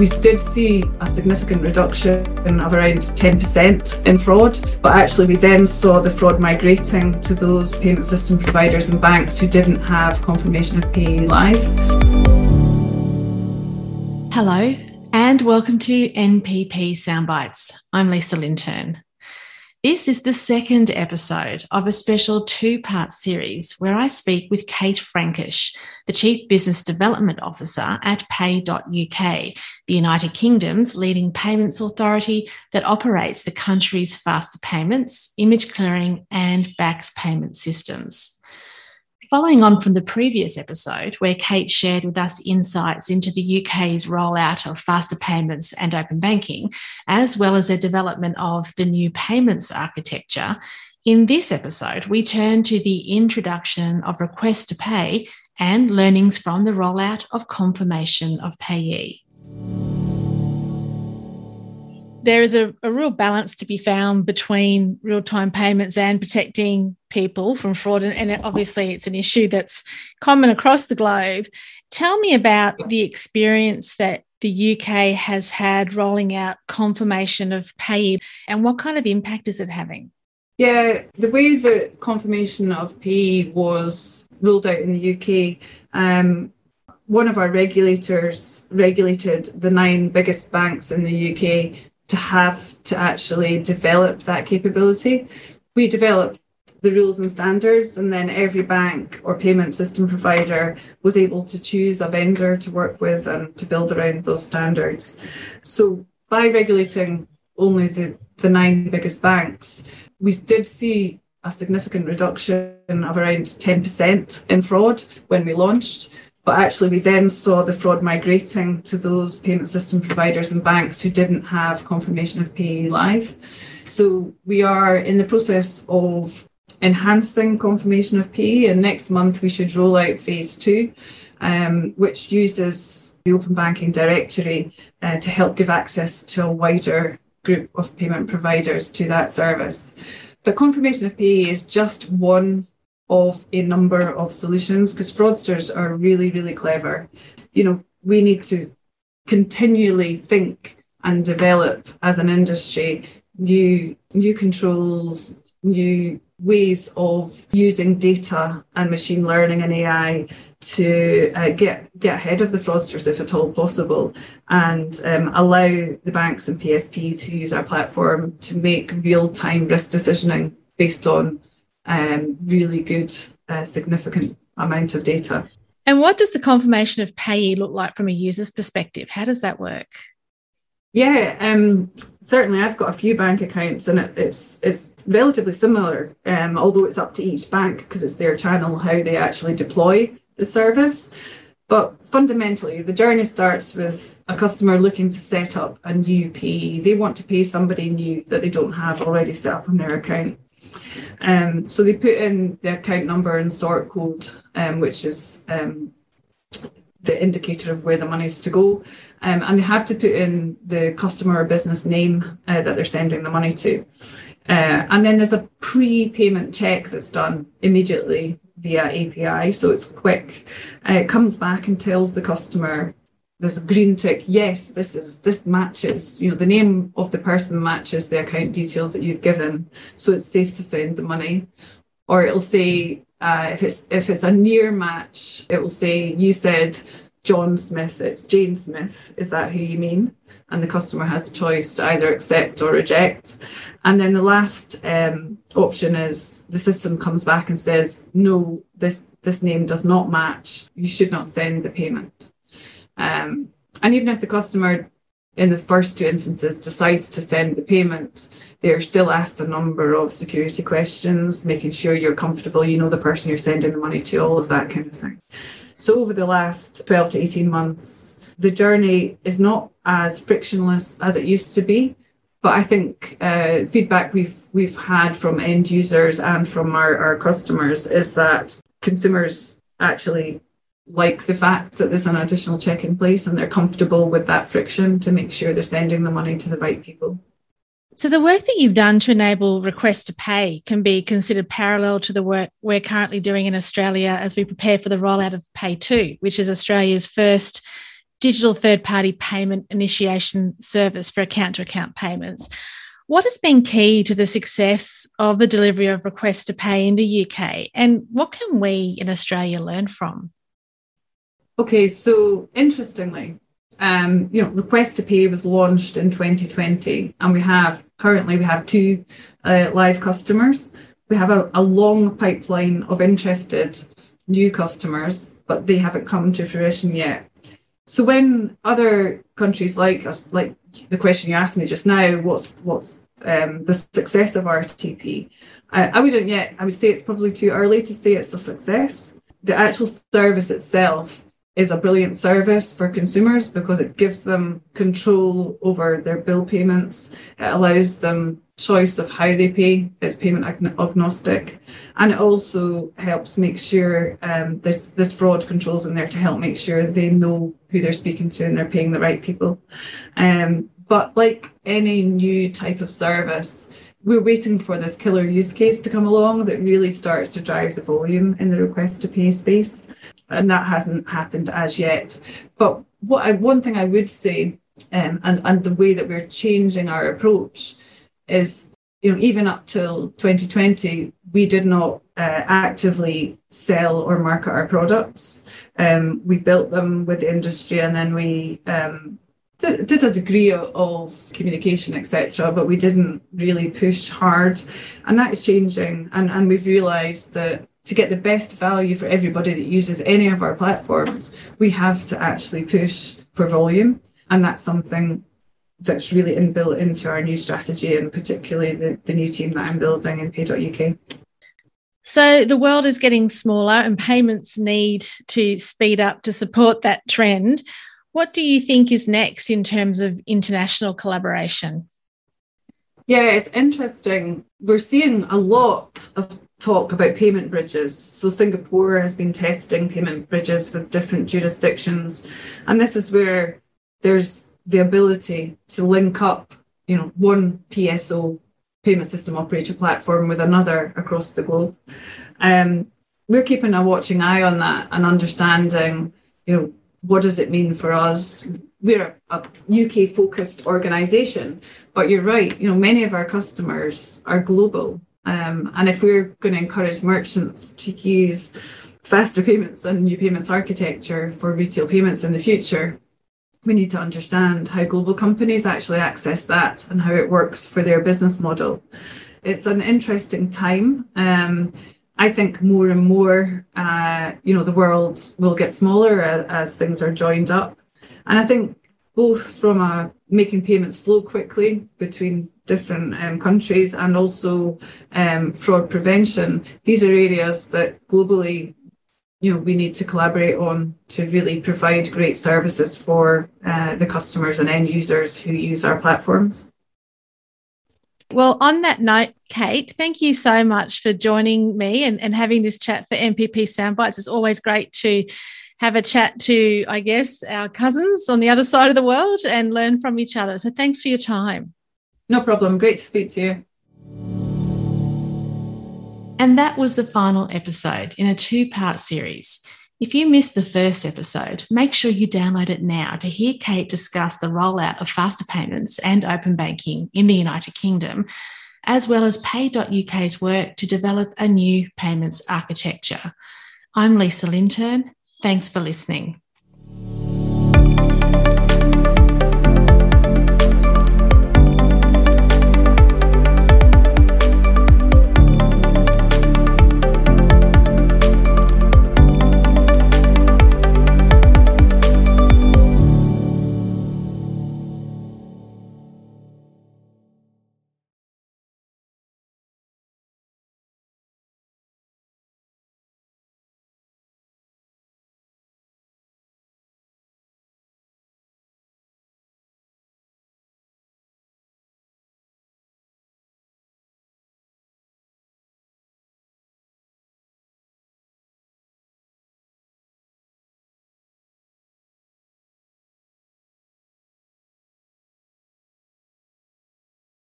We did see a significant reduction of around 10% in fraud, but actually, we then saw the fraud migrating to those payment system providers and banks who didn't have confirmation of payee live. Hello, and welcome to NPP Soundbites. I'm Lisa Linturn. This is the second episode of a special two part series where I speak with Kate Frankish, the Chief Business Development Officer at Pay.uk, the United Kingdom's leading payments authority that operates the country's faster payments, image clearing, and BACS payment systems. Following on from the previous episode, where Kate shared with us insights into the UK's rollout of faster payments and open banking, as well as the development of the new payments architecture, in this episode, we turn to the introduction of request to pay and learnings from the rollout of confirmation of payee there is a, a, real balance to be found between real time payments and protecting people from fraud. And, and, obviously, it's an issue that's common across the globe. Tell me about the experience that the UK has had rolling out confirmation of payee and what kind of impact is it having? Yeah, the way that confirmation of payee was rolled out in the UK, um, one of our regulators regulated the nine biggest banks in the UK to have to actually develop that capability. We developed the rules and standards, and then every bank or payment system provider was able to choose a vendor to work with and to build around those standards. So, by regulating only the, the nine biggest banks, we did see a significant reduction of around 10% in fraud when we launched. But actually, we then saw the fraud migrating to those payment system providers and banks who didn't have confirmation of payee live. So we are in the process of enhancing confirmation of payee, and next month we should roll out phase two, um, which uses the open banking directory uh, to help give access to a wider group of payment providers to that service. But confirmation of payee is just one of a number of solutions because fraudsters are really, really clever. You know, we need to continually think and develop as an industry new new controls, new ways of using data and machine learning and AI to uh, get get ahead of the fraudsters if at all possible, and um, allow the banks and PSPs who use our platform to make real time risk decisioning based on um, really good, uh, significant amount of data. And what does the confirmation of payee look like from a user's perspective? How does that work? Yeah, um, certainly. I've got a few bank accounts, and it, it's it's relatively similar. Um, although it's up to each bank because it's their channel how they actually deploy the service. But fundamentally, the journey starts with a customer looking to set up a new payee. They want to pay somebody new that they don't have already set up on their account. Um, so they put in the account number and sort code, um, which is um, the indicator of where the money is to go. Um, and they have to put in the customer or business name uh, that they're sending the money to. Uh, and then there's a pre-payment check that's done immediately via API, so it's quick. Uh, it comes back and tells the customer a green tick yes this is this matches you know the name of the person matches the account details that you've given. So it's safe to send the money. Or it'll say uh, if it's if it's a near match it will say you said john smith it's jane smith. Is that who you mean? And the customer has a choice to either accept or reject. And then the last um, option is the system comes back and says no this this name does not match. You should not send the payment um, and even if the customer in the first two instances decides to send the payment, they're still asked a number of security questions, making sure you're comfortable, you know the person you're sending the money to, all of that kind of thing. So over the last 12 to 18 months, the journey is not as frictionless as it used to be. But I think uh, feedback we've we've had from end users and from our, our customers is that consumers actually like the fact that there's an additional check in place and they're comfortable with that friction to make sure they're sending the money to the right people. So, the work that you've done to enable request to pay can be considered parallel to the work we're currently doing in Australia as we prepare for the rollout of PayTo, which is Australia's first digital third party payment initiation service for account to account payments. What has been key to the success of the delivery of request to pay in the UK, and what can we in Australia learn from? Okay, so interestingly, um, you know, Request to Pay was launched in 2020, and we have currently we have two uh, live customers. We have a, a long pipeline of interested new customers, but they haven't come to fruition yet. So when other countries like us, like the question you asked me just now, what's what's um, the success of RTP? I, I wouldn't yet. I would say it's probably too early to say it's a success. The actual service itself is a brilliant service for consumers because it gives them control over their bill payments. It allows them choice of how they pay. It's payment agnostic, and it also helps make sure um, there's there's fraud controls in there to help make sure they know who they're speaking to and they're paying the right people. Um, but like any new type of service, we're waiting for this killer use case to come along that really starts to drive the volume in the request to pay space and that hasn't happened as yet. But what I, one thing I would say, um, and and the way that we're changing our approach is, you know, even up till 2020, we did not uh, actively sell or market our products. Um, we built them with the industry, and then we um, did, did, a degree of communication, etc. But we didn't really push hard, and that is changing. And and we've realised that to get the best value for everybody that uses any of our platforms, we have to actually push for volume. And that's something that's really inbuilt into our new strategy and particularly the, the new team that I'm building in pay.uk. So the world is getting smaller and payments need to speed up to support that trend. What do you think is next in terms of international collaboration? Yeah, it's interesting. We're seeing a lot of talk about payment bridges. So Singapore has been testing payment bridges with different jurisdictions. And this is where there's the ability to link up, you know, one PSO payment system operator platform with another across the globe. Um, we're keeping a watching eye on that and understanding, you know, what does it mean for us? We're a UK focused organization, but you're right, you know, many of our customers are global um, and if we're going to encourage merchants to use faster payments and new payments architecture for retail payments in the future, we need to understand how global companies actually access that and how it works for their business model. It's an interesting time. Um, I think more and more, uh, you know, the world will get smaller as, as things are joined up. And I think both from a making payments flow quickly between different um, countries and also um, fraud prevention. These are areas that globally, you know, we need to collaborate on to really provide great services for uh, the customers and end users who use our platforms. Well, on that note, Kate, thank you so much for joining me and, and having this chat for NPP Soundbites. It's always great to have a chat to, I guess, our cousins on the other side of the world and learn from each other. So thanks for your time. No problem. Great to speak to you. And that was the final episode in a two part series. If you missed the first episode, make sure you download it now to hear Kate discuss the rollout of faster payments and open banking in the United Kingdom, as well as Pay.UK's work to develop a new payments architecture. I'm Lisa Linton. Thanks for listening.